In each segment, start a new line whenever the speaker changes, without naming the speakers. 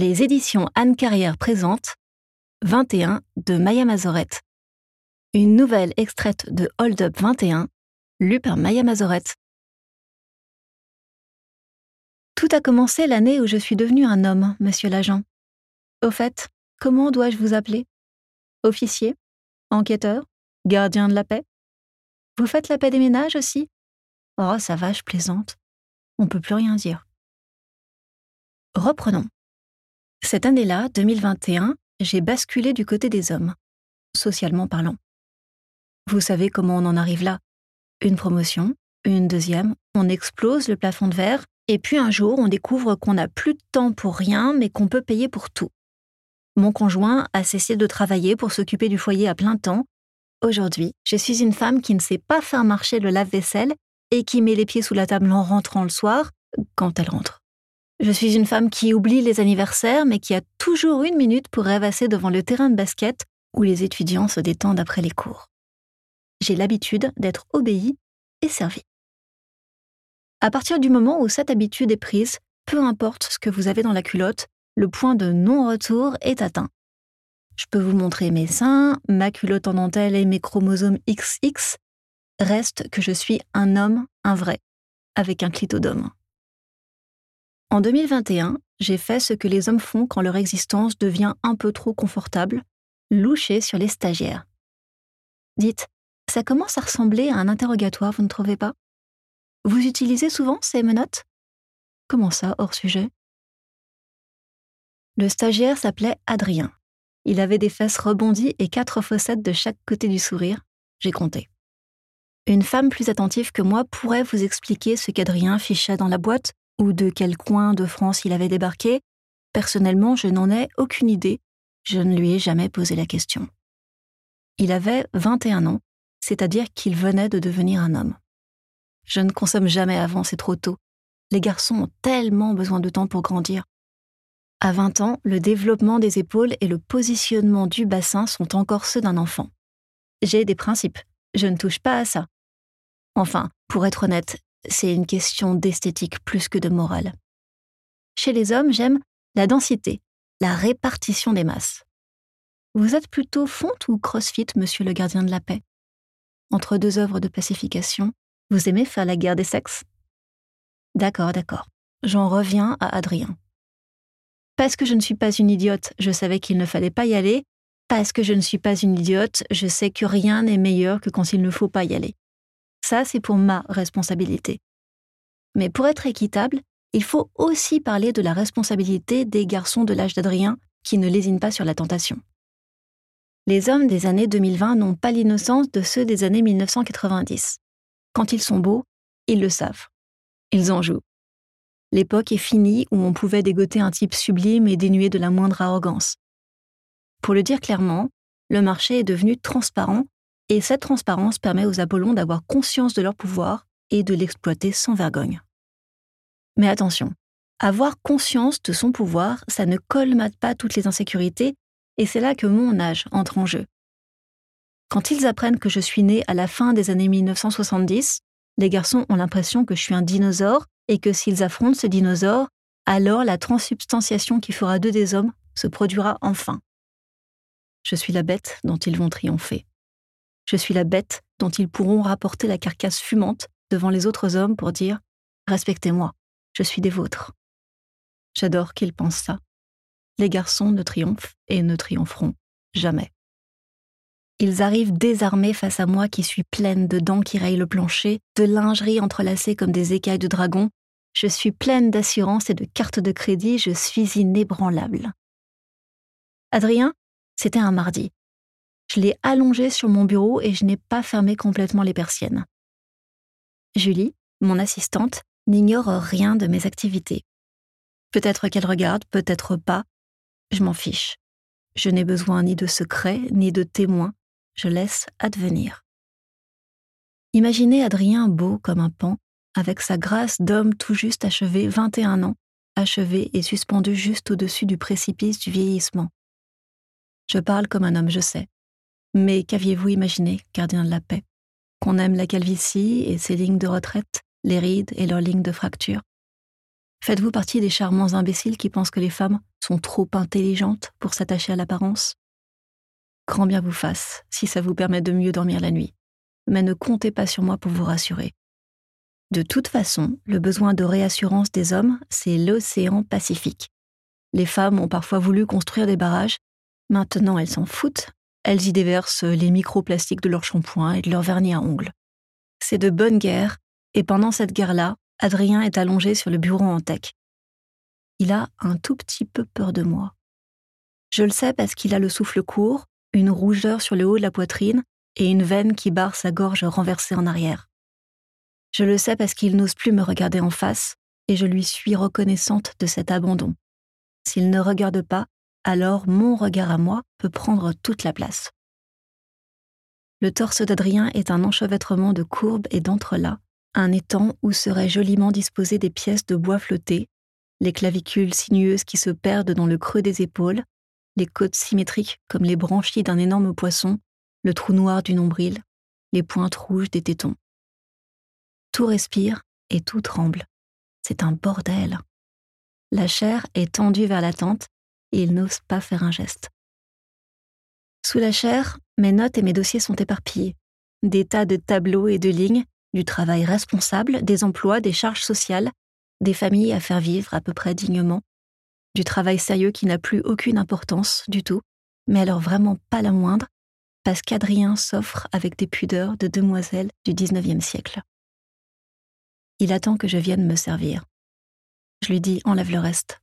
Les éditions Anne Carrière présentent 21 de Maya Mazorette. Une nouvelle extraite de Hold Up 21, lue par Maya Mazorette. Tout a commencé l'année où je suis devenu un homme, monsieur l'agent. Au fait, comment dois-je vous appeler? Officier? Enquêteur? Gardien de la paix? Vous faites la paix des ménages aussi? Oh, ça va, je plaisante. On peut plus rien dire. Reprenons. Cette année-là, 2021, j'ai basculé du côté des hommes, socialement parlant. Vous savez comment on en arrive là. Une promotion, une deuxième, on explose le plafond de verre, et puis un jour, on découvre qu'on n'a plus de temps pour rien, mais qu'on peut payer pour tout. Mon conjoint a cessé de travailler pour s'occuper du foyer à plein temps. Aujourd'hui, je suis une femme qui ne sait pas faire marcher le lave-vaisselle et qui met les pieds sous la table en rentrant le soir, quand elle rentre. Je suis une femme qui oublie les anniversaires, mais qui a toujours une minute pour rêvasser devant le terrain de basket où les étudiants se détendent après les cours. J'ai l'habitude d'être obéie et servie. À partir du moment où cette habitude est prise, peu importe ce que vous avez dans la culotte, le point de non-retour est atteint. Je peux vous montrer mes seins, ma culotte en dentelle et mes chromosomes XX. Reste que je suis un homme, un vrai, avec un clitodome. En 2021, j'ai fait ce que les hommes font quand leur existence devient un peu trop confortable, loucher sur les stagiaires. Dites, ça commence à ressembler à un interrogatoire, vous ne trouvez pas? Vous utilisez souvent ces menottes? Comment ça, hors sujet? Le stagiaire s'appelait Adrien. Il avait des fesses rebondies et quatre fossettes de chaque côté du sourire. J'ai compté. Une femme plus attentive que moi pourrait vous expliquer ce qu'Adrien fichait dans la boîte ou de quel coin de France il avait débarqué, personnellement, je n'en ai aucune idée, je ne lui ai jamais posé la question. Il avait 21 ans, c'est-à-dire qu'il venait de devenir un homme. Je ne consomme jamais avant, c'est trop tôt. Les garçons ont tellement besoin de temps pour grandir. À 20 ans, le développement des épaules et le positionnement du bassin sont encore ceux d'un enfant. J'ai des principes, je ne touche pas à ça. Enfin, pour être honnête, c'est une question d'esthétique plus que de morale. Chez les hommes, j'aime la densité, la répartition des masses. Vous êtes plutôt fonte ou crossfit, monsieur le gardien de la paix? Entre deux œuvres de pacification, vous aimez faire la guerre des sexes? D'accord, d'accord. J'en reviens à Adrien. Parce que je ne suis pas une idiote, je savais qu'il ne fallait pas y aller. Parce que je ne suis pas une idiote, je sais que rien n'est meilleur que quand il ne faut pas y aller. Ça, c'est pour ma responsabilité. Mais pour être équitable, il faut aussi parler de la responsabilité des garçons de l'âge d'Adrien qui ne lésinent pas sur la tentation. Les hommes des années 2020 n'ont pas l'innocence de ceux des années 1990. Quand ils sont beaux, ils le savent. Ils en jouent. L'époque est finie où on pouvait dégoter un type sublime et dénué de la moindre arrogance. Pour le dire clairement, le marché est devenu transparent et cette transparence permet aux Apollons d'avoir conscience de leur pouvoir et de l'exploiter sans vergogne. Mais attention, avoir conscience de son pouvoir, ça ne colmate pas toutes les insécurités, et c'est là que mon âge entre en jeu. Quand ils apprennent que je suis né à la fin des années 1970, les garçons ont l'impression que je suis un dinosaure et que s'ils affrontent ce dinosaure, alors la transsubstantiation qui fera d'eux des hommes se produira enfin. Je suis la bête dont ils vont triompher. Je suis la bête dont ils pourront rapporter la carcasse fumante devant les autres hommes pour dire Respectez-moi, je suis des vôtres. J'adore qu'ils pensent ça. Les garçons ne triomphent et ne triompheront jamais. Ils arrivent désarmés face à moi qui suis pleine de dents qui rayent le plancher, de lingerie entrelacée comme des écailles de dragon. Je suis pleine d'assurance et de cartes de crédit, je suis inébranlable. Adrien, c'était un mardi. Je l'ai allongé sur mon bureau et je n'ai pas fermé complètement les persiennes. Julie, mon assistante, n'ignore rien de mes activités. Peut-être qu'elle regarde, peut-être pas. Je m'en fiche. Je n'ai besoin ni de secrets, ni de témoins. Je laisse advenir. Imaginez Adrien beau comme un pan, avec sa grâce d'homme tout juste achevé 21 ans, achevé et suspendu juste au-dessus du précipice du vieillissement. Je parle comme un homme, je sais. Mais qu'aviez-vous imaginé, gardien de la paix? Qu'on aime la calvitie et ses lignes de retraite, les rides et leurs lignes de fracture? Faites-vous partie des charmants imbéciles qui pensent que les femmes sont trop intelligentes pour s'attacher à l'apparence? Grand bien vous fasse, si ça vous permet de mieux dormir la nuit. Mais ne comptez pas sur moi pour vous rassurer. De toute façon, le besoin de réassurance des hommes, c'est l'océan Pacifique. Les femmes ont parfois voulu construire des barrages, maintenant elles s'en foutent, elles y déversent les microplastiques de leur shampoing et de leur vernis à ongles. C'est de bonne guerre, et pendant cette guerre-là, Adrien est allongé sur le bureau en tech. Il a un tout petit peu peur de moi. Je le sais parce qu'il a le souffle court, une rougeur sur le haut de la poitrine et une veine qui barre sa gorge renversée en arrière. Je le sais parce qu'il n'ose plus me regarder en face et je lui suis reconnaissante de cet abandon. S'il ne regarde pas, alors mon regard à moi peut prendre toute la place. Le torse d'Adrien est un enchevêtrement de courbes et d'entrelacs, un étang où seraient joliment disposées des pièces de bois flotté, les clavicules sinueuses qui se perdent dans le creux des épaules, les côtes symétriques comme les branchies d'un énorme poisson, le trou noir du nombril, les pointes rouges des tétons. Tout respire et tout tremble. C'est un bordel. La chair est tendue vers la tente et il n'ose pas faire un geste. Sous la chair, mes notes et mes dossiers sont éparpillés. Des tas de tableaux et de lignes, du travail responsable, des emplois, des charges sociales, des familles à faire vivre à peu près dignement, du travail sérieux qui n'a plus aucune importance du tout, mais alors vraiment pas la moindre, parce qu'Adrien s'offre avec des pudeurs de demoiselle du XIXe siècle. Il attend que je vienne me servir. Je lui dis enlève le reste.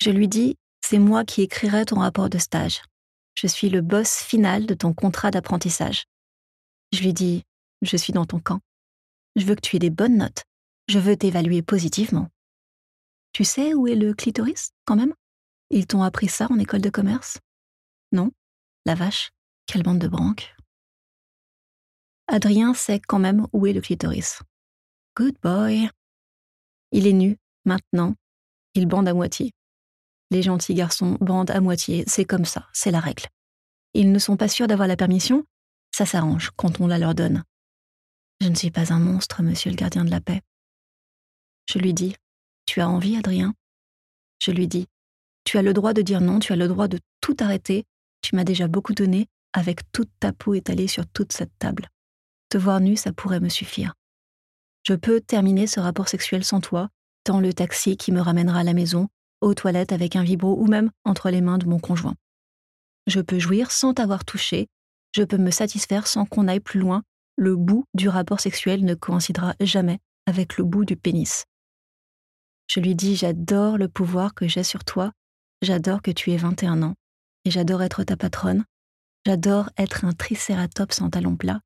Je lui dis c'est moi qui écrirai ton rapport de stage. Je suis le boss final de ton contrat d'apprentissage. Je lui dis je suis dans ton camp. Je veux que tu aies des bonnes notes. Je veux t'évaluer positivement. Tu sais où est le clitoris, quand même? Ils t'ont appris ça en école de commerce? Non? La vache? Quelle bande de branques Adrien sait quand même où est le clitoris. Good boy. Il est nu, maintenant. Il bande à moitié. Les gentils garçons bandent à moitié, c'est comme ça, c'est la règle. Ils ne sont pas sûrs d'avoir la permission, ça s'arrange quand on la leur donne. Je ne suis pas un monstre, monsieur le gardien de la paix. Je lui dis, tu as envie, Adrien? Je lui dis Tu as le droit de dire non, tu as le droit de tout arrêter, tu m'as déjà beaucoup donné, avec toute ta peau étalée sur toute cette table. Te voir nu, ça pourrait me suffire. Je peux terminer ce rapport sexuel sans toi, tant le taxi qui me ramènera à la maison, aux toilettes avec un vibro ou même entre les mains de mon conjoint. Je peux jouir sans t'avoir touché, je peux me satisfaire sans qu'on aille plus loin, le bout du rapport sexuel ne coïncidera jamais avec le bout du pénis. Je lui dis J'adore le pouvoir que j'ai sur toi, j'adore que tu aies 21 ans, et j'adore être ta patronne, j'adore être un tricératops en talons plats.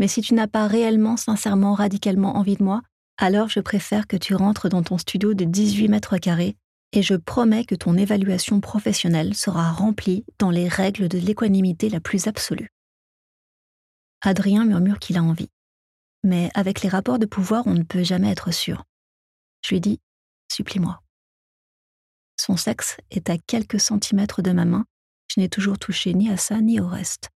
Mais si tu n'as pas réellement, sincèrement, radicalement envie de moi, alors je préfère que tu rentres dans ton studio de 18 mètres carrés et je promets que ton évaluation professionnelle sera remplie dans les règles de l'équanimité la plus absolue. Adrien murmure qu'il a envie. Mais avec les rapports de pouvoir, on ne peut jamais être sûr. Je lui dis Supplie-moi. Son sexe est à quelques centimètres de ma main. Je n'ai toujours touché ni à ça ni au reste.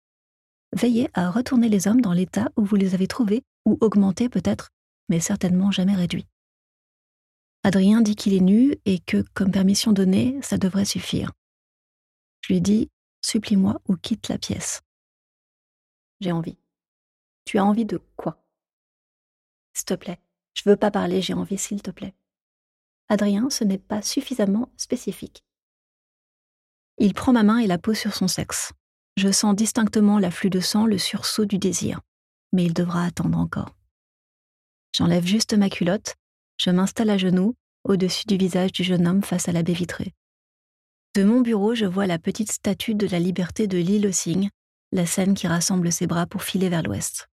Veillez à retourner les hommes dans l'état où vous les avez trouvés, ou augmenter peut-être, mais certainement jamais réduit. Adrien dit qu'il est nu et que, comme permission donnée, ça devrait suffire. Je lui dis Supplie-moi ou quitte la pièce. J'ai envie. Tu as envie de quoi? S'il te plaît, je veux pas parler, j'ai envie, s'il te plaît. Adrien, ce n'est pas suffisamment spécifique. Il prend ma main et la pose sur son sexe. Je sens distinctement l'afflux de sang, le sursaut du désir. Mais il devra attendre encore. J'enlève juste ma culotte, je m'installe à genoux, au-dessus du visage du jeune homme face à la baie vitrée. De mon bureau, je vois la petite statue de la liberté de l'île aux la scène qui rassemble ses bras pour filer vers l'ouest.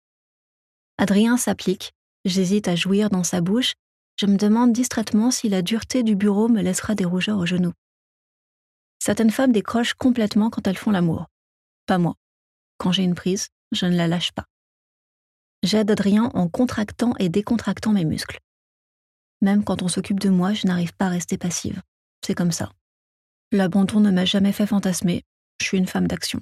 Adrien s'applique, J'hésite à jouir dans sa bouche. Je me demande distraitement si la dureté du bureau me laissera des rougeurs aux genoux. Certaines femmes décrochent complètement quand elles font l'amour. Pas moi. Quand j'ai une prise, je ne la lâche pas. J'aide Adrien en contractant et décontractant mes muscles. Même quand on s'occupe de moi, je n'arrive pas à rester passive. C'est comme ça. L'abandon ne m'a jamais fait fantasmer. Je suis une femme d'action.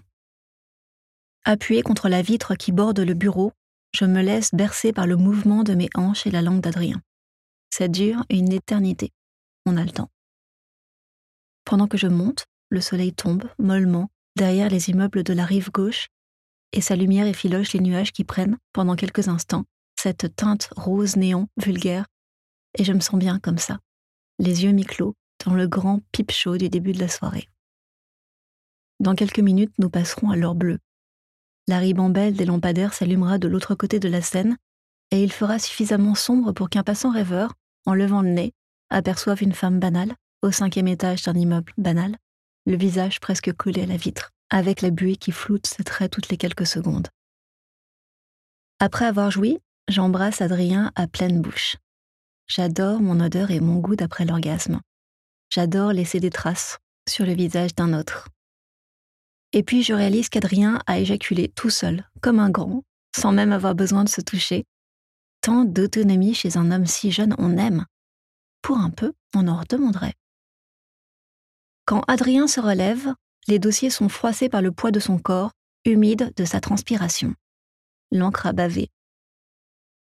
Appuyée contre la vitre qui borde le bureau, je me laisse bercer par le mouvement de mes hanches et la langue d'Adrien. Ça dure une éternité. on a le temps. Pendant que je monte, le soleil tombe, mollement, derrière les immeubles de la rive gauche, et sa lumière effiloche les nuages qui prennent, pendant quelques instants, cette teinte rose néon vulgaire, et je me sens bien comme ça, les yeux mi-clos, dans le grand pipe chaud du début de la soirée. Dans quelques minutes, nous passerons à l'heure bleue. La ribambelle des lampadaires s'allumera de l'autre côté de la scène, et il fera suffisamment sombre pour qu'un passant rêveur, en levant le nez, aperçoive une femme banale, au cinquième étage d'un immeuble banal, le visage presque collé à la vitre, avec la buée qui floute ses traits toutes les quelques secondes. Après avoir joui, j'embrasse Adrien à pleine bouche. J'adore mon odeur et mon goût d'après l'orgasme. J'adore laisser des traces sur le visage d'un autre. Et puis je réalise qu'Adrien a éjaculé tout seul, comme un grand, sans même avoir besoin de se toucher. Tant d'autonomie chez un homme si jeune, on aime. Pour un peu, on en redemanderait. Quand Adrien se relève, les dossiers sont froissés par le poids de son corps, humide de sa transpiration. L'encre a bavé.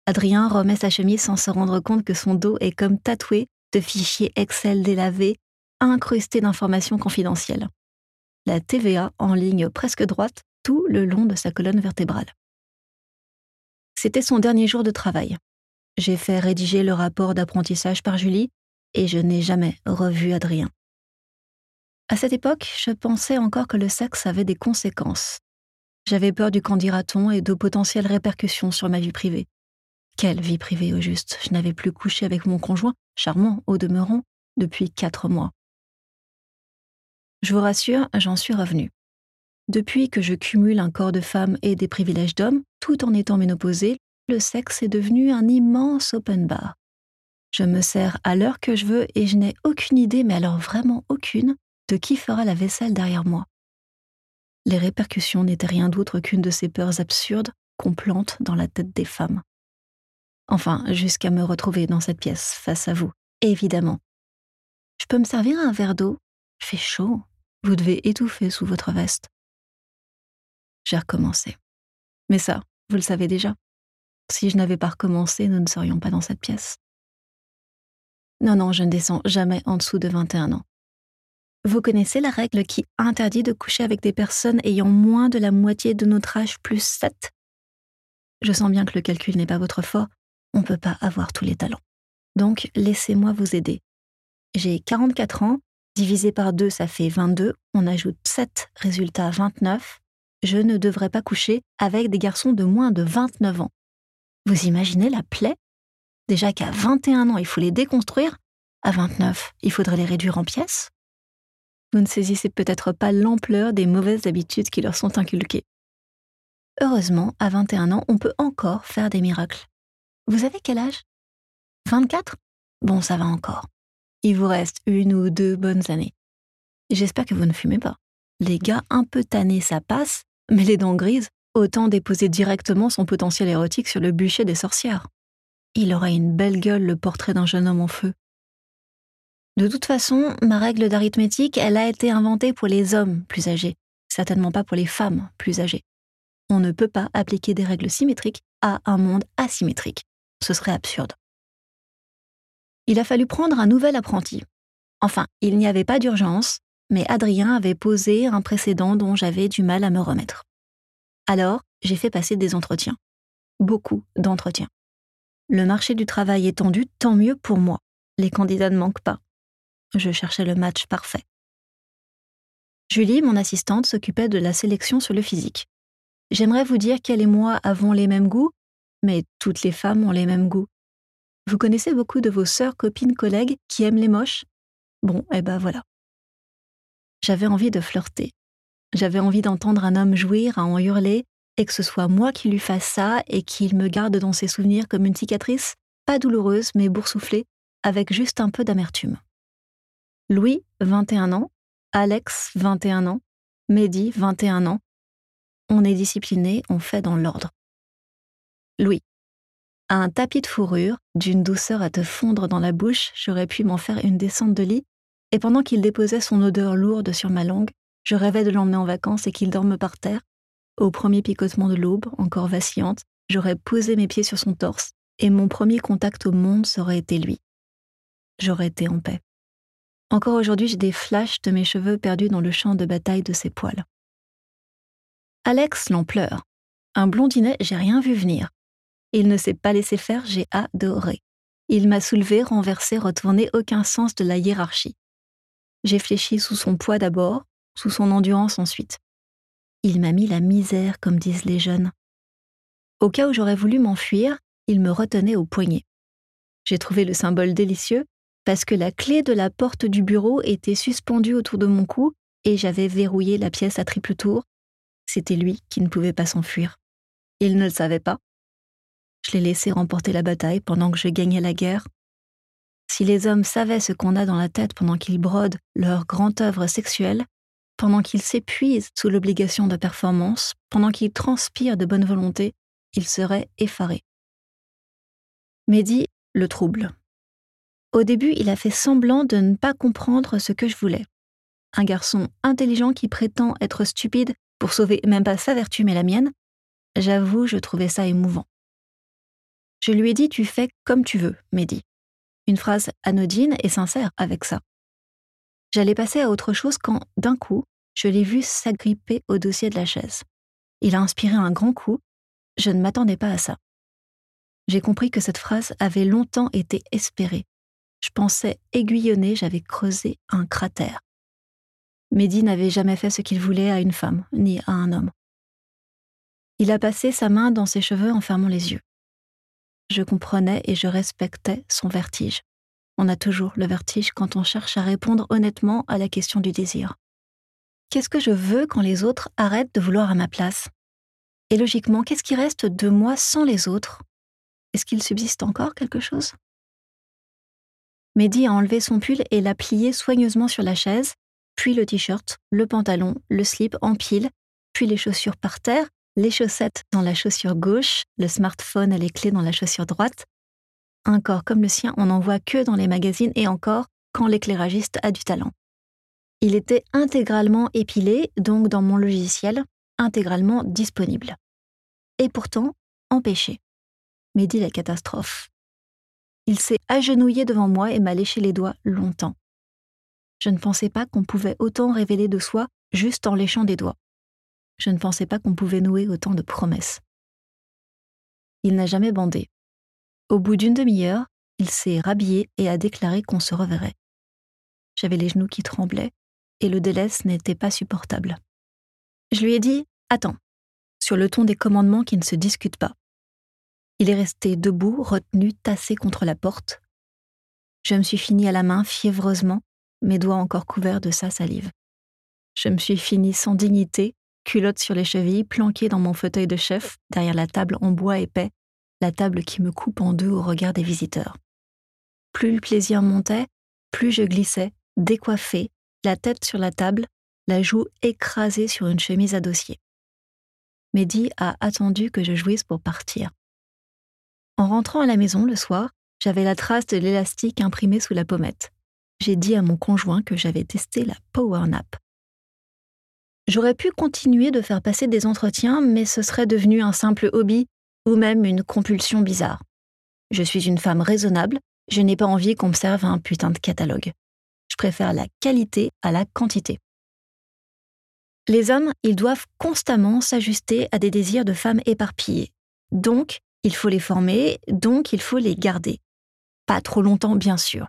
Adrien remet sa chemise sans se rendre compte que son dos est comme tatoué de fichiers Excel délavés, incrustés d'informations confidentielles. La TVA en ligne presque droite tout le long de sa colonne vertébrale. C'était son dernier jour de travail. J'ai fait rédiger le rapport d'apprentissage par Julie et je n'ai jamais revu Adrien. À cette époque, je pensais encore que le sexe avait des conséquences. J'avais peur du candidaton et de potentielles répercussions sur ma vie privée. Quelle vie privée au juste Je n'avais plus couché avec mon conjoint, charmant au demeurant, depuis quatre mois. Je vous rassure, j'en suis revenue. Depuis que je cumule un corps de femme et des privilèges d'homme, tout en étant ménopausée, le sexe est devenu un immense open bar. Je me sers à l'heure que je veux et je n'ai aucune idée, mais alors vraiment aucune, de qui fera la vaisselle derrière moi. Les répercussions n'étaient rien d'autre qu'une de ces peurs absurdes qu'on plante dans la tête des femmes. Enfin, jusqu'à me retrouver dans cette pièce, face à vous, évidemment. Je peux me servir un verre d'eau? Il fait chaud. Vous devez étouffer sous votre veste. J'ai recommencé. Mais ça, vous le savez déjà. Si je n'avais pas recommencé, nous ne serions pas dans cette pièce. Non, non, je ne descends jamais en dessous de 21 ans. Vous connaissez la règle qui interdit de coucher avec des personnes ayant moins de la moitié de notre âge plus 7 Je sens bien que le calcul n'est pas votre fort, on ne peut pas avoir tous les talents. Donc laissez-moi vous aider. J'ai 44 ans, divisé par 2 ça fait 22, on ajoute 7, résultat 29. Je ne devrais pas coucher avec des garçons de moins de 29 ans. Vous imaginez la plaie? Déjà qu'à 21 ans, il faut les déconstruire, à 29, il faudrait les réduire en pièces? Vous ne saisissez peut-être pas l'ampleur des mauvaises habitudes qui leur sont inculquées. Heureusement, à 21 ans, on peut encore faire des miracles. Vous avez quel âge? 24 Bon, ça va encore. Il vous reste une ou deux bonnes années. J'espère que vous ne fumez pas. Les gars un peu tannés, ça passe, mais les dents grises, autant déposer directement son potentiel érotique sur le bûcher des sorcières. Il aura une belle gueule, le portrait d'un jeune homme en feu. De toute façon, ma règle d'arithmétique, elle a été inventée pour les hommes plus âgés, certainement pas pour les femmes plus âgées. On ne peut pas appliquer des règles symétriques à un monde asymétrique. Ce serait absurde. Il a fallu prendre un nouvel apprenti. Enfin, il n'y avait pas d'urgence, mais Adrien avait posé un précédent dont j'avais du mal à me remettre. Alors, j'ai fait passer des entretiens. Beaucoup d'entretiens. Le marché du travail est tendu, tant mieux pour moi. Les candidats ne manquent pas. Je cherchais le match parfait. Julie, mon assistante, s'occupait de la sélection sur le physique. J'aimerais vous dire qu'elle et moi avons les mêmes goûts, mais toutes les femmes ont les mêmes goûts. Vous connaissez beaucoup de vos sœurs, copines, collègues qui aiment les moches? Bon, eh ben voilà. J'avais envie de flirter. J'avais envie d'entendre un homme jouir à en hurler et que ce soit moi qui lui fasse ça et qu'il me garde dans ses souvenirs comme une cicatrice, pas douloureuse mais boursouflée, avec juste un peu d'amertume. Louis, 21 ans, Alex, 21 ans, Mehdi, 21 ans. On est discipliné, on fait dans l'ordre. Louis. Un tapis de fourrure, d'une douceur à te fondre dans la bouche, j'aurais pu m'en faire une descente de lit, et pendant qu'il déposait son odeur lourde sur ma langue, je rêvais de l'emmener en vacances et qu'il dorme par terre. Au premier picotement de l'aube, encore vacillante, j'aurais posé mes pieds sur son torse, et mon premier contact au monde serait été lui. J'aurais été en paix. Encore aujourd'hui, j'ai des flashs de mes cheveux perdus dans le champ de bataille de ses poils. Alex l'en pleure. Un blondinet, j'ai rien vu venir. Il ne s'est pas laissé faire, j'ai adoré. Il m'a soulevé, renversé, retourné, aucun sens de la hiérarchie. J'ai fléchi sous son poids d'abord, sous son endurance ensuite. Il m'a mis la misère, comme disent les jeunes. Au cas où j'aurais voulu m'enfuir, il me retenait au poignet. J'ai trouvé le symbole délicieux parce que la clé de la porte du bureau était suspendue autour de mon cou et j'avais verrouillé la pièce à triple tour. C'était lui qui ne pouvait pas s'enfuir. Il ne le savait pas. Je l'ai laissé remporter la bataille pendant que je gagnais la guerre. Si les hommes savaient ce qu'on a dans la tête pendant qu'ils brodent leur grande œuvre sexuelle, pendant qu'ils s'épuisent sous l'obligation de performance, pendant qu'ils transpirent de bonne volonté, ils seraient effarés. Mehdi le trouble. Au début, il a fait semblant de ne pas comprendre ce que je voulais. Un garçon intelligent qui prétend être stupide pour sauver même pas sa vertu mais la mienne, j'avoue, je trouvais ça émouvant. Je lui ai dit Tu fais comme tu veux, Mehdi. Une phrase anodine et sincère avec ça. J'allais passer à autre chose quand, d'un coup, je l'ai vu s'agripper au dossier de la chaise. Il a inspiré un grand coup. Je ne m'attendais pas à ça. J'ai compris que cette phrase avait longtemps été espérée. Je pensais aiguillonner, j'avais creusé un cratère. Mehdi n'avait jamais fait ce qu'il voulait à une femme, ni à un homme. Il a passé sa main dans ses cheveux en fermant les yeux je comprenais et je respectais son vertige. On a toujours le vertige quand on cherche à répondre honnêtement à la question du désir. Qu'est-ce que je veux quand les autres arrêtent de vouloir à ma place? Et logiquement, qu'est-ce qui reste de moi sans les autres? Est-ce qu'il subsiste encore quelque chose? Mehdi a enlevé son pull et l'a plié soigneusement sur la chaise, puis le t-shirt, le pantalon, le slip en pile, puis les chaussures par terre, les chaussettes dans la chaussure gauche, le smartphone et les clés dans la chaussure droite. Un corps comme le sien, on n'en voit que dans les magazines et encore quand l'éclairagiste a du talent. Il était intégralement épilé, donc dans mon logiciel, intégralement disponible. Et pourtant, empêché. Mais dit la catastrophe. Il s'est agenouillé devant moi et m'a léché les doigts longtemps. Je ne pensais pas qu'on pouvait autant révéler de soi juste en léchant des doigts. Je ne pensais pas qu'on pouvait nouer autant de promesses. Il n'a jamais bandé. Au bout d'une demi-heure, il s'est rhabillé et a déclaré qu'on se reverrait. J'avais les genoux qui tremblaient et le délaisse n'était pas supportable. Je lui ai dit Attends, sur le ton des commandements qui ne se discutent pas. Il est resté debout, retenu, tassé contre la porte. Je me suis fini à la main fiévreusement, mes doigts encore couverts de sa salive. Je me suis fini sans dignité, culotte sur les chevilles, planqué dans mon fauteuil de chef, derrière la table en bois épais, la table qui me coupe en deux au regard des visiteurs. Plus le plaisir montait, plus je glissais, décoiffé, la tête sur la table, la joue écrasée sur une chemise à dossier. Mehdi a attendu que je jouisse pour partir. En rentrant à la maison le soir, j'avais la trace de l'élastique imprimé sous la pommette. J'ai dit à mon conjoint que j'avais testé la power nap. J'aurais pu continuer de faire passer des entretiens, mais ce serait devenu un simple hobby ou même une compulsion bizarre. Je suis une femme raisonnable, je n'ai pas envie qu'on me serve un putain de catalogue. Je préfère la qualité à la quantité. Les hommes, ils doivent constamment s'ajuster à des désirs de femmes éparpillées. Donc, il faut les former, donc il faut les garder. Pas trop longtemps, bien sûr.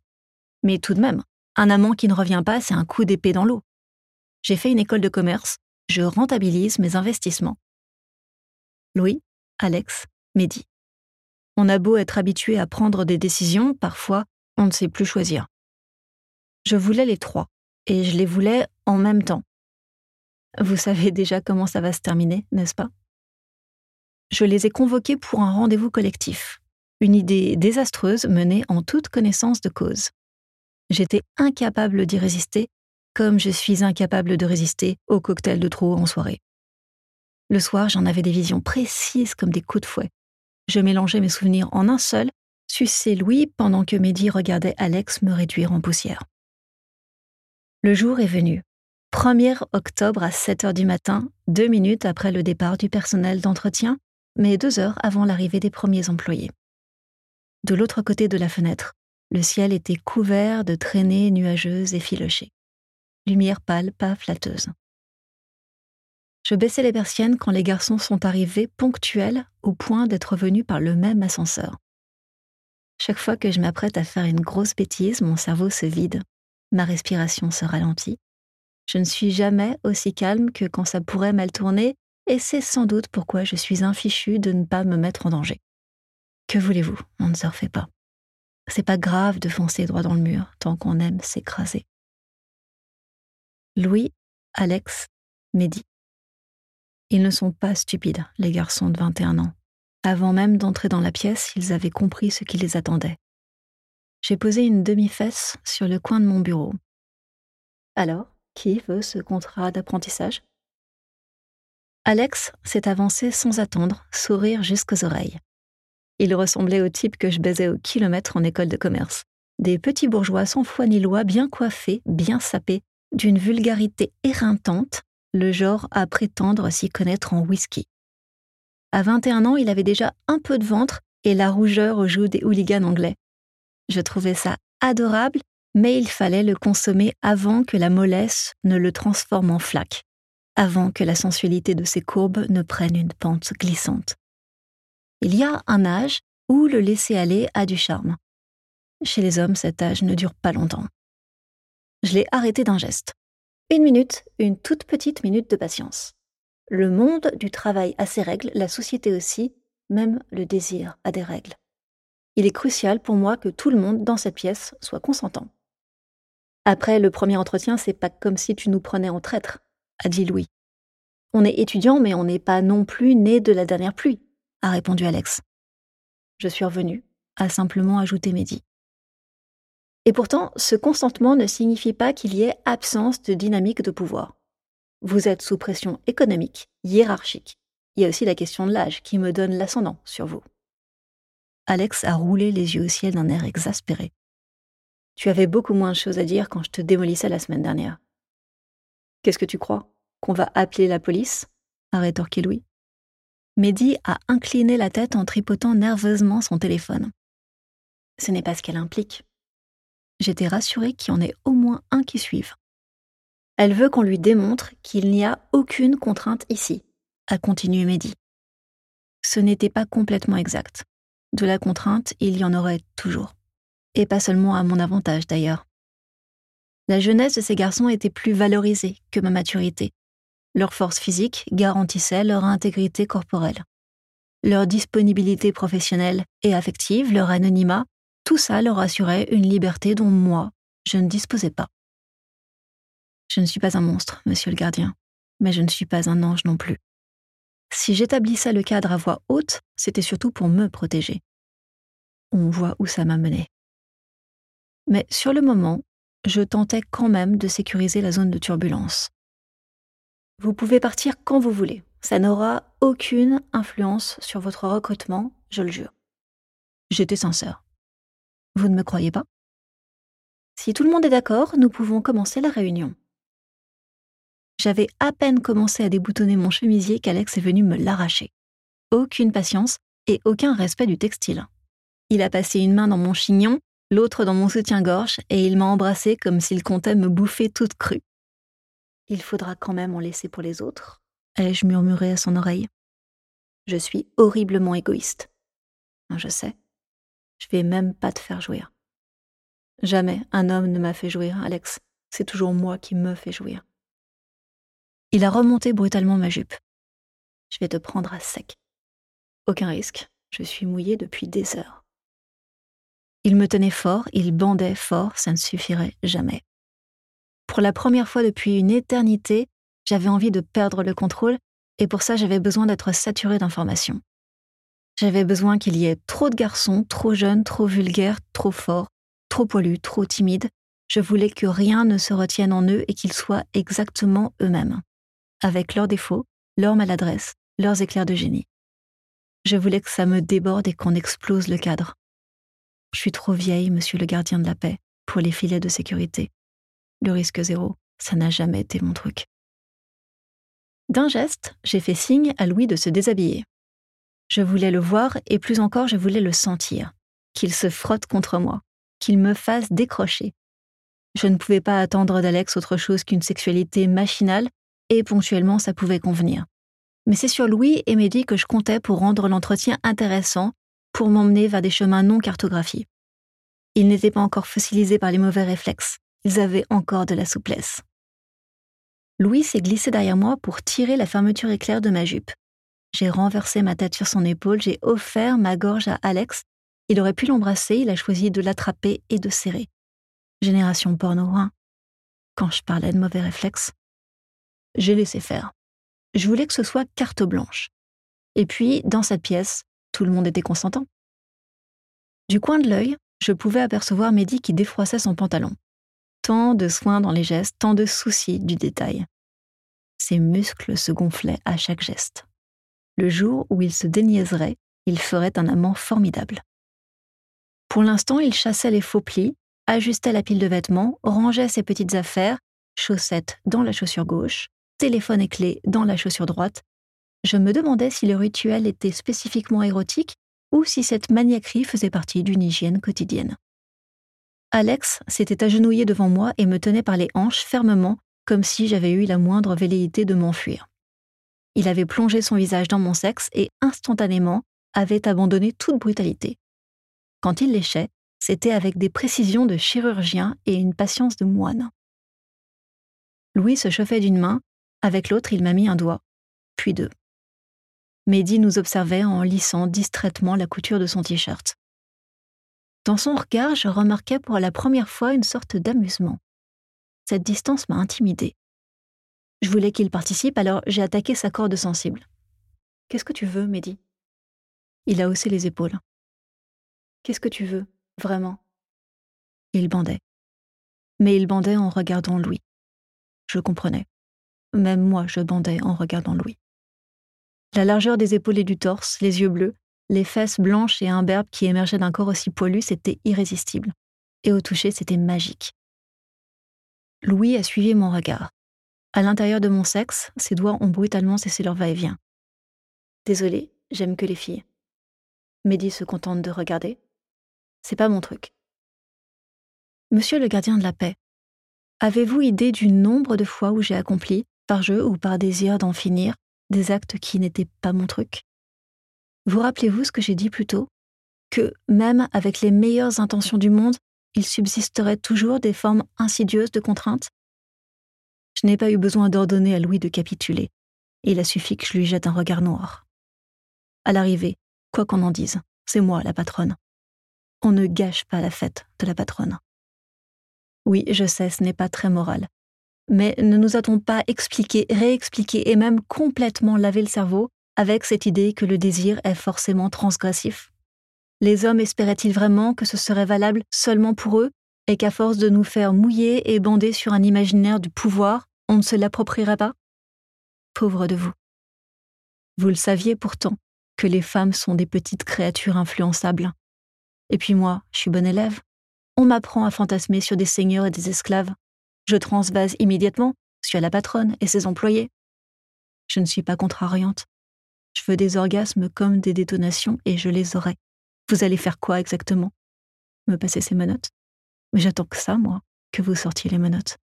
Mais tout de même, un amant qui ne revient pas, c'est un coup d'épée dans l'eau j'ai fait une école de commerce, je rentabilise mes investissements. Louis, Alex, Mehdi. On a beau être habitué à prendre des décisions, parfois on ne sait plus choisir. Je voulais les trois, et je les voulais en même temps. Vous savez déjà comment ça va se terminer, n'est-ce pas? Je les ai convoqués pour un rendez-vous collectif, une idée désastreuse menée en toute connaissance de cause. J'étais incapable d'y résister comme je suis incapable de résister au cocktail de trop en soirée. Le soir, j'en avais des visions précises comme des coups de fouet. Je mélangeais mes souvenirs en un seul, sucer Louis pendant que Mehdi regardait Alex me réduire en poussière. Le jour est venu. 1er octobre à 7 heures du matin, deux minutes après le départ du personnel d'entretien, mais deux heures avant l'arrivée des premiers employés. De l'autre côté de la fenêtre, Le ciel était couvert de traînées nuageuses et filochées. Lumière pâle, pas flatteuse. Je baissais les persiennes quand les garçons sont arrivés ponctuels au point d'être venus par le même ascenseur. Chaque fois que je m'apprête à faire une grosse bêtise, mon cerveau se vide, ma respiration se ralentit. Je ne suis jamais aussi calme que quand ça pourrait mal tourner, et c'est sans doute pourquoi je suis infichu de ne pas me mettre en danger. Que voulez-vous, on ne se refait pas. C'est pas grave de foncer droit dans le mur tant qu'on aime s'écraser. Louis, Alex, Mehdi. Ils ne sont pas stupides, les garçons de 21 ans. Avant même d'entrer dans la pièce, ils avaient compris ce qui les attendait. J'ai posé une demi-fesse sur le coin de mon bureau. Alors, qui veut ce contrat d'apprentissage? Alex s'est avancé sans attendre, sourire jusqu'aux oreilles. Il ressemblait au type que je baisais au kilomètre en école de commerce. Des petits bourgeois sans foi ni loi, bien coiffés, bien sapés, d'une vulgarité éreintante, le genre à prétendre s'y connaître en whisky. À 21 ans, il avait déjà un peu de ventre et la rougeur aux joues des hooligans anglais. Je trouvais ça adorable, mais il fallait le consommer avant que la mollesse ne le transforme en flaque, avant que la sensualité de ses courbes ne prenne une pente glissante. Il y a un âge où le laisser-aller a du charme. Chez les hommes, cet âge ne dure pas longtemps. Je l'ai arrêté d'un geste. Une minute, une toute petite minute de patience. Le monde du travail a ses règles, la société aussi, même le désir a des règles. Il est crucial pour moi que tout le monde dans cette pièce soit consentant. Après le premier entretien, c'est pas comme si tu nous prenais en traître, a dit Louis. On est étudiant, mais on n'est pas non plus né de la dernière pluie a répondu Alex. Je suis revenu, a simplement ajouté Mehdi. Et pourtant, ce consentement ne signifie pas qu'il y ait absence de dynamique de pouvoir. Vous êtes sous pression économique, hiérarchique. Il y a aussi la question de l'âge qui me donne l'ascendant sur vous. Alex a roulé les yeux au ciel d'un air exaspéré. Tu avais beaucoup moins de choses à dire quand je te démolissais la semaine dernière. Qu'est-ce que tu crois? Qu'on va appeler la police? a rétorqué Louis. Mehdi a incliné la tête en tripotant nerveusement son téléphone. Ce n'est pas ce qu'elle implique. J'étais rassurée qu'il y en ait au moins un qui suive. Elle veut qu'on lui démontre qu'il n'y a aucune contrainte ici, a continué Mehdi. Ce n'était pas complètement exact. De la contrainte, il y en aurait toujours. Et pas seulement à mon avantage d'ailleurs. La jeunesse de ces garçons était plus valorisée que ma maturité, leur force physique garantissait leur intégrité corporelle. Leur disponibilité professionnelle et affective, leur anonymat, tout ça leur assurait une liberté dont moi, je ne disposais pas. Je ne suis pas un monstre, monsieur le gardien, mais je ne suis pas un ange non plus. Si j'établissais le cadre à voix haute, c'était surtout pour me protéger. On voit où ça m'a mené. Mais sur le moment, je tentais quand même de sécuriser la zone de turbulence. Vous pouvez partir quand vous voulez. Ça n'aura aucune influence sur votre recrutement, je le jure. J'étais sincère. Vous ne me croyez pas? Si tout le monde est d'accord, nous pouvons commencer la réunion. J'avais à peine commencé à déboutonner mon chemisier qu'Alex est venu me l'arracher. Aucune patience et aucun respect du textile. Il a passé une main dans mon chignon, l'autre dans mon soutien-gorge, et il m'a embrassé comme s'il comptait me bouffer toute crue. Il faudra quand même en laisser pour les autres, ai-je murmuré à son oreille. Je suis horriblement égoïste. Je sais. Je vais même pas te faire jouir. Jamais un homme ne m'a fait jouir, Alex. C'est toujours moi qui me fais jouir. Il a remonté brutalement ma jupe. Je vais te prendre à sec. Aucun risque, je suis mouillée depuis des heures. Il me tenait fort, il bandait fort, ça ne suffirait jamais. Pour la première fois depuis une éternité, j'avais envie de perdre le contrôle et pour ça j'avais besoin d'être saturée d'informations. J'avais besoin qu'il y ait trop de garçons, trop jeunes, trop vulgaires, trop forts, trop poilus, trop timides. Je voulais que rien ne se retienne en eux et qu'ils soient exactement eux-mêmes, avec leurs défauts, leurs maladresses, leurs éclairs de génie. Je voulais que ça me déborde et qu'on explose le cadre. Je suis trop vieille, monsieur le gardien de la paix, pour les filets de sécurité. Le risque zéro, ça n'a jamais été mon truc. D'un geste, j'ai fait signe à Louis de se déshabiller. Je voulais le voir et plus encore je voulais le sentir, qu'il se frotte contre moi, qu'il me fasse décrocher. Je ne pouvais pas attendre d'Alex autre chose qu'une sexualité machinale, et ponctuellement ça pouvait convenir. Mais c'est sur Louis et Mehdi que je comptais pour rendre l'entretien intéressant, pour m'emmener vers des chemins non cartographiés. Ils n'étaient pas encore fossilisés par les mauvais réflexes, ils avaient encore de la souplesse. Louis s'est glissé derrière moi pour tirer la fermeture éclair de ma jupe. J'ai renversé ma tête sur son épaule, j'ai offert ma gorge à Alex. Il aurait pu l'embrasser, il a choisi de l'attraper et de serrer. Génération porno hein. Quand je parlais de mauvais réflexes, j'ai laissé faire. Je voulais que ce soit carte blanche. Et puis, dans cette pièce, tout le monde était consentant. Du coin de l'œil, je pouvais apercevoir Mehdi qui défroissait son pantalon. Tant de soins dans les gestes, tant de soucis du détail. Ses muscles se gonflaient à chaque geste. Le jour où il se déniaiserait, il ferait un amant formidable. Pour l'instant, il chassait les faux plis, ajustait la pile de vêtements, rangeait ses petites affaires, chaussettes dans la chaussure gauche, téléphone et clé dans la chaussure droite. Je me demandais si le rituel était spécifiquement érotique ou si cette maniaquerie faisait partie d'une hygiène quotidienne. Alex s'était agenouillé devant moi et me tenait par les hanches fermement, comme si j'avais eu la moindre velléité de m'enfuir. Il avait plongé son visage dans mon sexe et instantanément avait abandonné toute brutalité. Quand il léchait, c'était avec des précisions de chirurgien et une patience de moine. Louis se chauffait d'une main, avec l'autre il m'a mis un doigt, puis deux. Mehdi nous observait en lissant distraitement la couture de son t-shirt. Dans son regard, je remarquais pour la première fois une sorte d'amusement. Cette distance m'a intimidée. Je voulais qu'il participe, alors j'ai attaqué sa corde sensible. Qu'est-ce que tu veux, Mehdi? Il a haussé les épaules. Qu'est-ce que tu veux, vraiment? Il bandait. Mais il bandait en regardant Louis. Je comprenais. Même moi, je bandais en regardant Louis. La largeur des épaules et du torse, les yeux bleus, les fesses blanches et imberbes qui émergeaient d'un corps aussi poilu, c'était irrésistible. Et au toucher, c'était magique. Louis a suivi mon regard. À l'intérieur de mon sexe, ses doigts ont brutalement cessé leur va-et-vient. Désolé, j'aime que les filles. Mehdi se contente de regarder. C'est pas mon truc. Monsieur le gardien de la paix, avez-vous idée du nombre de fois où j'ai accompli, par jeu ou par désir d'en finir, des actes qui n'étaient pas mon truc? Vous rappelez-vous ce que j'ai dit plus tôt? Que même avec les meilleures intentions du monde, il subsisterait toujours des formes insidieuses de contraintes? Je n'ai pas eu besoin d'ordonner à Louis de capituler. Il a suffi que je lui jette un regard noir. À l'arrivée, quoi qu'on en dise, c'est moi la patronne. On ne gâche pas la fête de la patronne. Oui, je sais, ce n'est pas très moral, mais ne nous a-t-on pas expliqué, réexpliqué et même complètement lavé le cerveau avec cette idée que le désir est forcément transgressif? Les hommes espéraient-ils vraiment que ce serait valable seulement pour eux? Et qu'à force de nous faire mouiller et bander sur un imaginaire du pouvoir, on ne se l'approprierait pas? Pauvre de vous. Vous le saviez pourtant que les femmes sont des petites créatures influençables. Et puis moi, je suis bonne élève. On m'apprend à fantasmer sur des seigneurs et des esclaves. Je transvase immédiatement sur la patronne et ses employés. Je ne suis pas contrariante. Je veux des orgasmes comme des détonations et je les aurai. Vous allez faire quoi exactement? Me passer ces menottes? Mais j'attends que ça, moi, que vous sortiez les menottes.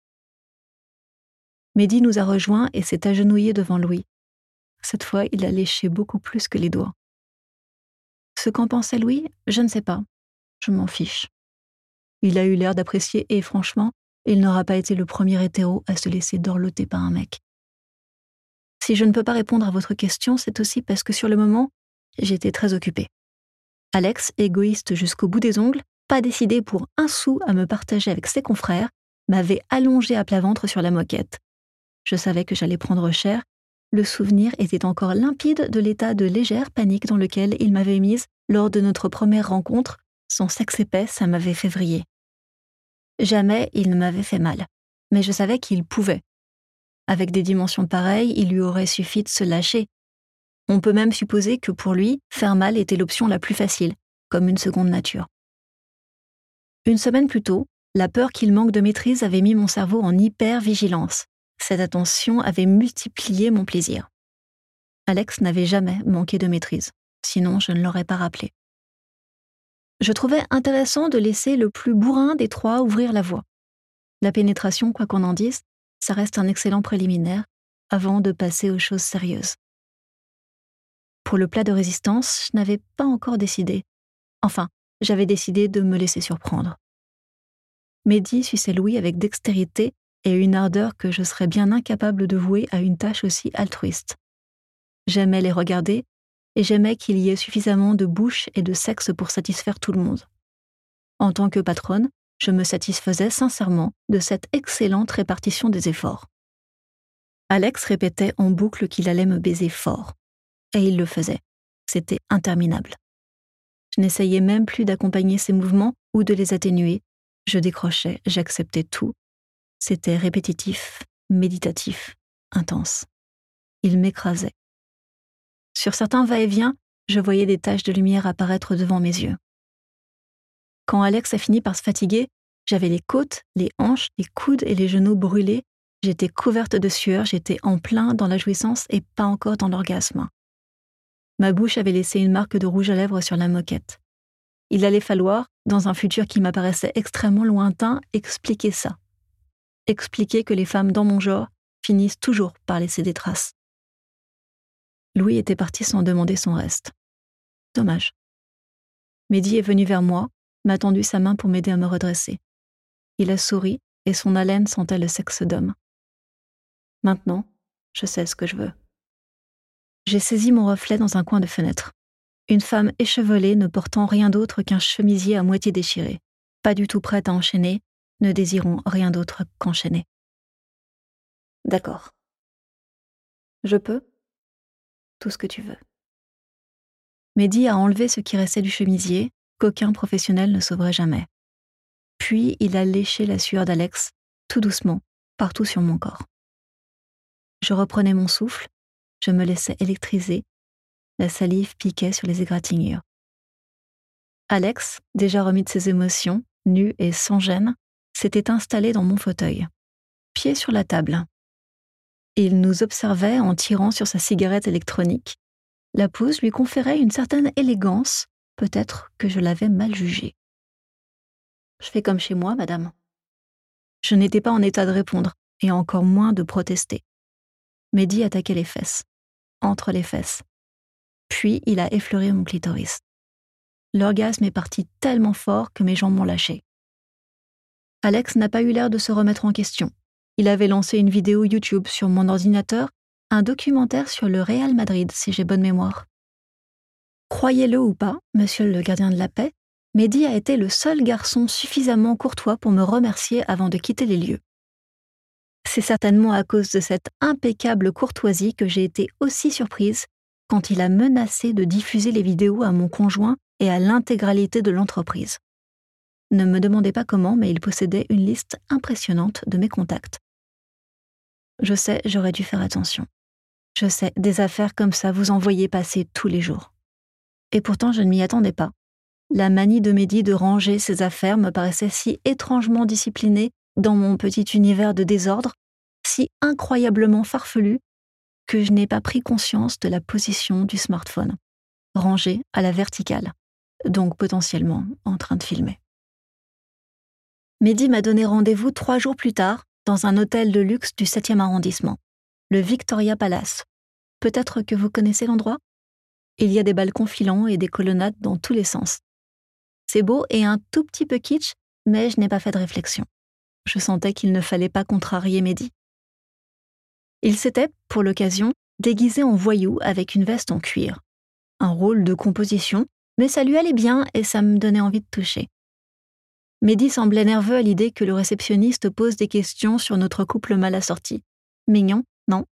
Mehdi nous a rejoints et s'est agenouillé devant Louis. Cette fois, il a léché beaucoup plus que les doigts. Ce qu'en pensait Louis, je ne sais pas. Je m'en fiche. Il a eu l'air d'apprécier et franchement, il n'aura pas été le premier hétéro à se laisser dorloter par un mec. Si je ne peux pas répondre à votre question, c'est aussi parce que sur le moment, j'étais très occupée. Alex, égoïste jusqu'au bout des ongles, pas décidé pour un sou à me partager avec ses confrères, m'avait allongé à plat ventre sur la moquette. Je savais que j'allais prendre cher. Le souvenir était encore limpide de l'état de légère panique dans lequel il m'avait mise lors de notre première rencontre. Son sexe épais, ça m'avait fait vriller. Jamais il ne m'avait fait mal, mais je savais qu'il pouvait. Avec des dimensions pareilles, il lui aurait suffi de se lâcher. On peut même supposer que pour lui, faire mal était l'option la plus facile, comme une seconde nature. Une semaine plus tôt, la peur qu'il manque de maîtrise avait mis mon cerveau en hyper-vigilance. Cette attention avait multiplié mon plaisir. Alex n'avait jamais manqué de maîtrise, sinon je ne l'aurais pas rappelé. Je trouvais intéressant de laisser le plus bourrin des trois ouvrir la voie. La pénétration, quoi qu'on en dise, ça reste un excellent préliminaire avant de passer aux choses sérieuses. Pour le plat de résistance, je n'avais pas encore décidé. Enfin, j'avais décidé de me laisser surprendre. Mehdi suçait Louis avec dextérité et une ardeur que je serais bien incapable de vouer à une tâche aussi altruiste. J'aimais les regarder et j'aimais qu'il y ait suffisamment de bouche et de sexe pour satisfaire tout le monde. En tant que patronne, je me satisfaisais sincèrement de cette excellente répartition des efforts. Alex répétait en boucle qu'il allait me baiser fort. Et il le faisait. C'était interminable. Je n'essayais même plus d'accompagner ses mouvements ou de les atténuer. Je décrochais, j'acceptais tout. C'était répétitif, méditatif, intense. Il m'écrasait. Sur certains va-et-vient, je voyais des taches de lumière apparaître devant mes yeux. Quand Alex a fini par se fatiguer, j'avais les côtes, les hanches, les coudes et les genoux brûlés, j'étais couverte de sueur, j'étais en plein dans la jouissance et pas encore dans l'orgasme. Ma bouche avait laissé une marque de rouge à lèvres sur la moquette. Il allait falloir, dans un futur qui m'apparaissait extrêmement lointain, expliquer ça. Expliquer que les femmes dans mon genre finissent toujours par laisser des traces. Louis était parti sans demander son reste. Dommage. Mehdi est venu vers moi, m'a tendu sa main pour m'aider à me redresser. Il a souri et son haleine sentait le sexe d'homme. Maintenant, je sais ce que je veux. J'ai saisi mon reflet dans un coin de fenêtre. Une femme échevelée ne portant rien d'autre qu'un chemisier à moitié déchiré, pas du tout prête à enchaîner, ne désirant rien d'autre qu'enchaîner. D'accord. Je peux? Tout ce que tu veux. Mehdi a enlevé ce qui restait du chemisier, qu'aucun professionnel ne sauverait jamais. Puis il a léché la sueur d'Alex, tout doucement, partout sur mon corps. Je reprenais mon souffle, je me laissais électriser, la salive piquait sur les égratignures. Alex, déjà remis de ses émotions, nu et sans gêne, s'était installé dans mon fauteuil, pied sur la table, il nous observait en tirant sur sa cigarette électronique. La pose lui conférait une certaine élégance, peut-être que je l'avais mal jugé. Je fais comme chez moi, madame. Je n'étais pas en état de répondre, et encore moins de protester. Mehdi attaquait les fesses, entre les fesses. Puis il a effleuré mon clitoris. L'orgasme est parti tellement fort que mes jambes m'ont lâché. Alex n'a pas eu l'air de se remettre en question. Il avait lancé une vidéo YouTube sur mon ordinateur, un documentaire sur le Real Madrid, si j'ai bonne mémoire. Croyez-le ou pas, monsieur le gardien de la paix, Mehdi a été le seul garçon suffisamment courtois pour me remercier avant de quitter les lieux. C'est certainement à cause de cette impeccable courtoisie que j'ai été aussi surprise quand il a menacé de diffuser les vidéos à mon conjoint et à l'intégralité de l'entreprise. Ne me demandez pas comment, mais il possédait une liste impressionnante de mes contacts. Je sais, j'aurais dû faire attention. Je sais, des affaires comme ça, vous en voyez passer tous les jours. Et pourtant, je ne m'y attendais pas. La manie de Mehdi de ranger ses affaires me paraissait si étrangement disciplinée dans mon petit univers de désordre, si incroyablement farfelu, que je n'ai pas pris conscience de la position du smartphone, rangé à la verticale, donc potentiellement en train de filmer. Mehdi m'a donné rendez-vous trois jours plus tard dans un hôtel de luxe du 7e arrondissement, le Victoria Palace. Peut-être que vous connaissez l'endroit? Il y a des balcons filants et des colonnades dans tous les sens. C'est beau et un tout petit peu kitsch, mais je n'ai pas fait de réflexion. Je sentais qu'il ne fallait pas contrarier Mehdi. Il s'était, pour l'occasion, déguisé en voyou avec une veste en cuir. Un rôle de composition, mais ça lui allait bien et ça me donnait envie de toucher. Mehdi semblait nerveux à l'idée que le réceptionniste pose des questions sur notre couple mal assorti. Mignon, non?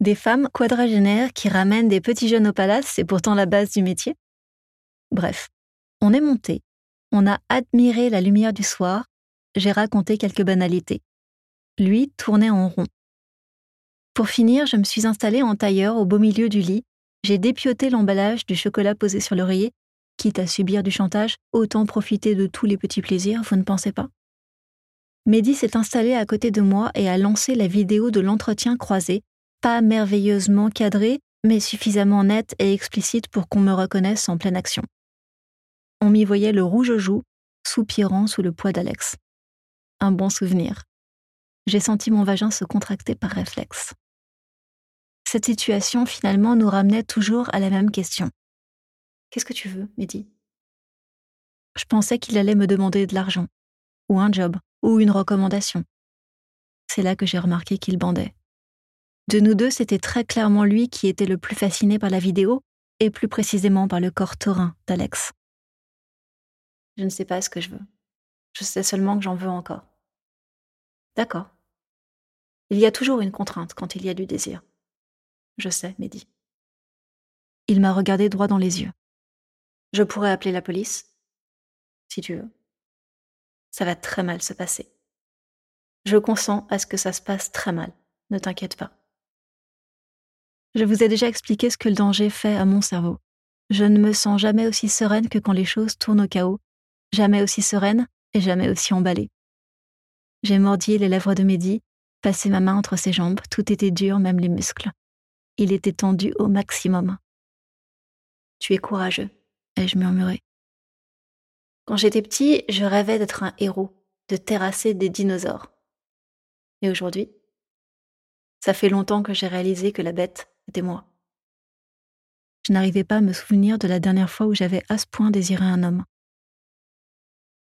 Des femmes quadragénaires qui ramènent des petits jeunes au palace, c'est pourtant la base du métier? Bref, on est monté, on a admiré la lumière du soir, j'ai raconté quelques banalités. Lui tournait en rond. Pour finir, je me suis installée en tailleur au beau milieu du lit, j'ai dépioté l'emballage du chocolat posé sur l'oreiller quitte à subir du chantage, autant profiter de tous les petits plaisirs, vous ne pensez pas? Mehdi s'est installé à côté de moi et a lancé la vidéo de l'entretien croisé, pas merveilleusement cadrée, mais suffisamment nette et explicite pour qu'on me reconnaisse en pleine action. on m'y voyait le rouge aux joues, soupirant sous le poids d'Alex. Un bon souvenir. J'ai senti mon vagin se contracter par réflexe. Cette situation, finalement, nous ramenait toujours à la même question. Qu'est-ce que tu veux, Mehdi? Je pensais qu'il allait me demander de l'argent, ou un job, ou une recommandation. C'est là que j'ai remarqué qu'il bandait. De nous deux, c'était très clairement lui qui était le plus fasciné par la vidéo, et plus précisément par le corps taurin d'Alex. Je ne sais pas ce que je veux. Je sais seulement que j'en veux encore. D'accord. Il y a toujours une contrainte quand il y a du désir. Je sais, Mehdi. Il m'a regardé droit dans les yeux. Je pourrais appeler la police, si tu veux. Ça va très mal se passer. Je consens à ce que ça se passe très mal, ne t'inquiète pas. Je vous ai déjà expliqué ce que le danger fait à mon cerveau. Je ne me sens jamais aussi sereine que quand les choses tournent au chaos, jamais aussi sereine et jamais aussi emballée. J'ai mordi les lèvres de Mehdi, passé ma main entre ses jambes, tout était dur, même les muscles. Il était tendu au maximum. Tu es courageux, ai-je murmuré. Quand j'étais petit, je rêvais d'être un héros, de terrasser des dinosaures. Et aujourd'hui, ça fait longtemps que j'ai réalisé que la bête était moi. Je n'arrivais pas à me souvenir de la dernière fois où j'avais à ce point désiré un homme.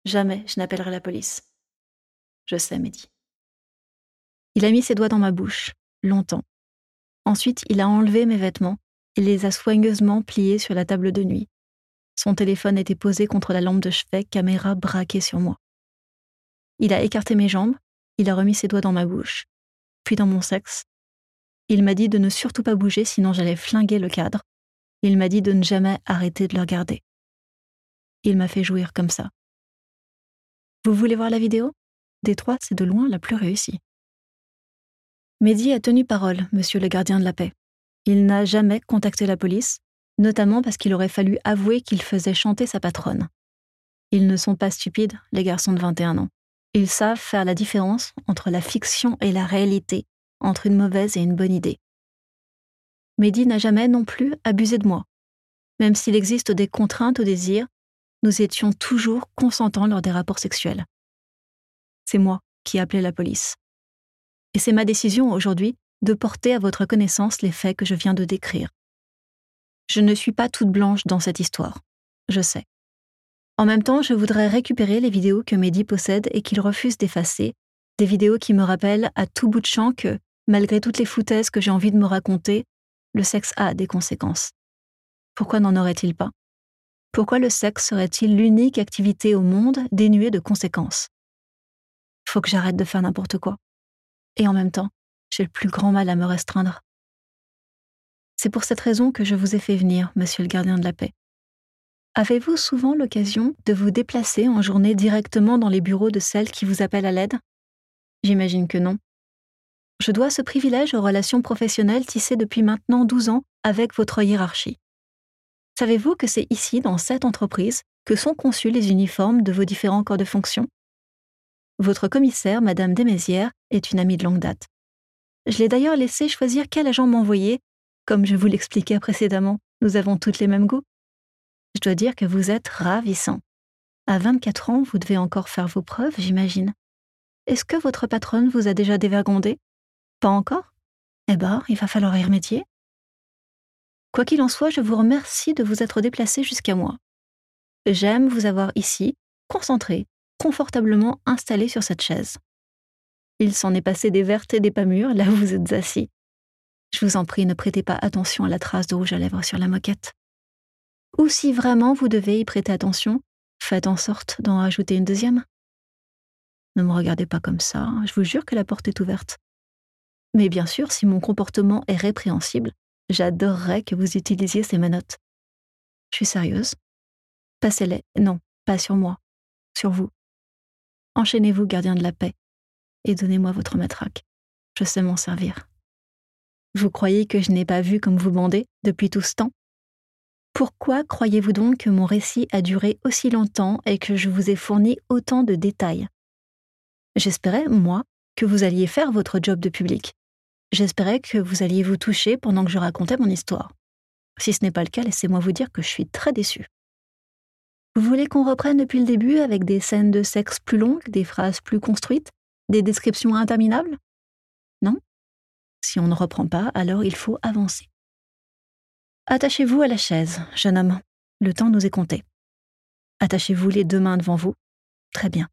Jamais je n'appellerai la police. Je sais, Mehdi. Il a mis ses doigts dans ma bouche, longtemps. Ensuite, il a enlevé mes vêtements et les a soigneusement pliés sur la table de nuit. Son téléphone était posé contre la lampe de chevet, caméra braquée sur moi. Il a écarté mes jambes, il a remis ses doigts dans ma bouche, puis dans mon sexe. Il m'a dit de ne surtout pas bouger sinon j'allais flinguer le cadre. Il m'a dit de ne jamais arrêter de le regarder. Il m'a fait jouir comme ça. Vous voulez voir la vidéo? Des trois, c'est de loin la plus réussie. Mehdi a tenu parole, monsieur le gardien de la paix. Il n'a jamais contacté la police, notamment parce qu'il aurait fallu avouer qu'il faisait chanter sa patronne. Ils ne sont pas stupides, les garçons de 21 ans. Ils savent faire la différence entre la fiction et la réalité, entre une mauvaise et une bonne idée. Mehdi n'a jamais non plus abusé de moi. Même s'il existe des contraintes au désir, nous étions toujours consentants lors des rapports sexuels. C'est moi qui ai appelé la police. Et c'est ma décision aujourd'hui de porter à votre connaissance les faits que je viens de décrire. Je ne suis pas toute blanche dans cette histoire, je sais. En même temps, je voudrais récupérer les vidéos que Mehdi possède et qu'il refuse d'effacer, des vidéos qui me rappellent à tout bout de champ que, malgré toutes les foutaises que j'ai envie de me raconter, le sexe a des conséquences. Pourquoi n'en aurait-il pas? Pourquoi le sexe serait-il l'unique activité au monde dénuée de conséquences? Faut que j'arrête de faire n'importe quoi et en même temps, j'ai le plus grand mal à me restreindre. C'est pour cette raison que je vous ai fait venir, monsieur le gardien de la paix. Avez-vous souvent l'occasion de vous déplacer en journée directement dans les bureaux de celles qui vous appellent à l'aide? J'imagine que non. Je dois ce privilège aux relations professionnelles tissées depuis maintenant 12 ans avec votre hiérarchie. Savez-vous que c'est ici, dans cette entreprise, que sont conçus les uniformes de vos différents corps de fonction? Votre commissaire, Madame Desmézières, est une amie de longue date. Je l'ai d'ailleurs laissé choisir quel agent m'envoyer. Comme je vous l'expliquais précédemment, nous avons toutes les mêmes goûts. Je dois dire que vous êtes ravissant. À 24 ans, vous devez encore faire vos preuves, j'imagine. Est-ce que votre patronne vous a déjà dévergondé? Pas encore? Eh ben, il va falloir y remédier. Quoi qu'il en soit, je vous remercie de vous être déplacé jusqu'à moi. J'aime vous avoir ici, concentré, confortablement installé sur cette chaise. Il s'en est passé des vertes et des pas mûres là où vous êtes assis. Je vous en prie, ne prêtez pas attention à la trace de rouge à lèvres sur la moquette. Ou si vraiment vous devez y prêter attention, faites en sorte d'en rajouter une deuxième. Ne me regardez pas comme ça, hein. je vous jure que la porte est ouverte. Mais bien sûr, si mon comportement est répréhensible, j'adorerais que vous utilisiez ces menottes. Je suis sérieuse. Passez-les. Non, pas sur moi. Sur vous. Enchaînez-vous, gardien de la paix, et donnez-moi votre matraque. Je sais m'en servir. Vous croyez que je n'ai pas vu comme vous bandez depuis tout ce temps? Pourquoi croyez-vous donc que mon récit a duré aussi longtemps et que je vous ai fourni autant de détails? J'espérais, moi, que vous alliez faire votre job de public. J'espérais que vous alliez vous toucher pendant que je racontais mon histoire. Si ce n'est pas le cas, laissez-moi vous dire que je suis très déçue. Vous voulez qu'on reprenne depuis le début avec des scènes de sexe plus longues, des phrases plus construites, des descriptions interminables? Non? Si on ne reprend pas, alors il faut avancer. Attachez-vous à la chaise, jeune homme. Le temps nous est compté. Attachez-vous les deux mains devant vous. Très bien.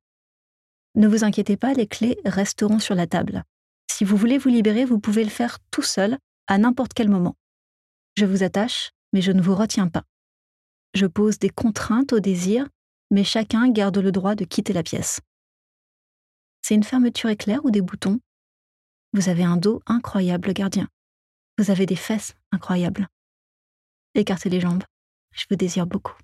Ne vous inquiétez pas, les clés resteront sur la table. Si vous voulez vous libérer, vous pouvez le faire tout seul, à n'importe quel moment. Je vous attache, mais je ne vous retiens pas. Je pose des contraintes au désir, mais chacun garde le droit de quitter la pièce. C'est une fermeture éclair ou des boutons? Vous avez un dos incroyable, gardien. Vous avez des fesses incroyables. Écartez les jambes. Je vous désire beaucoup.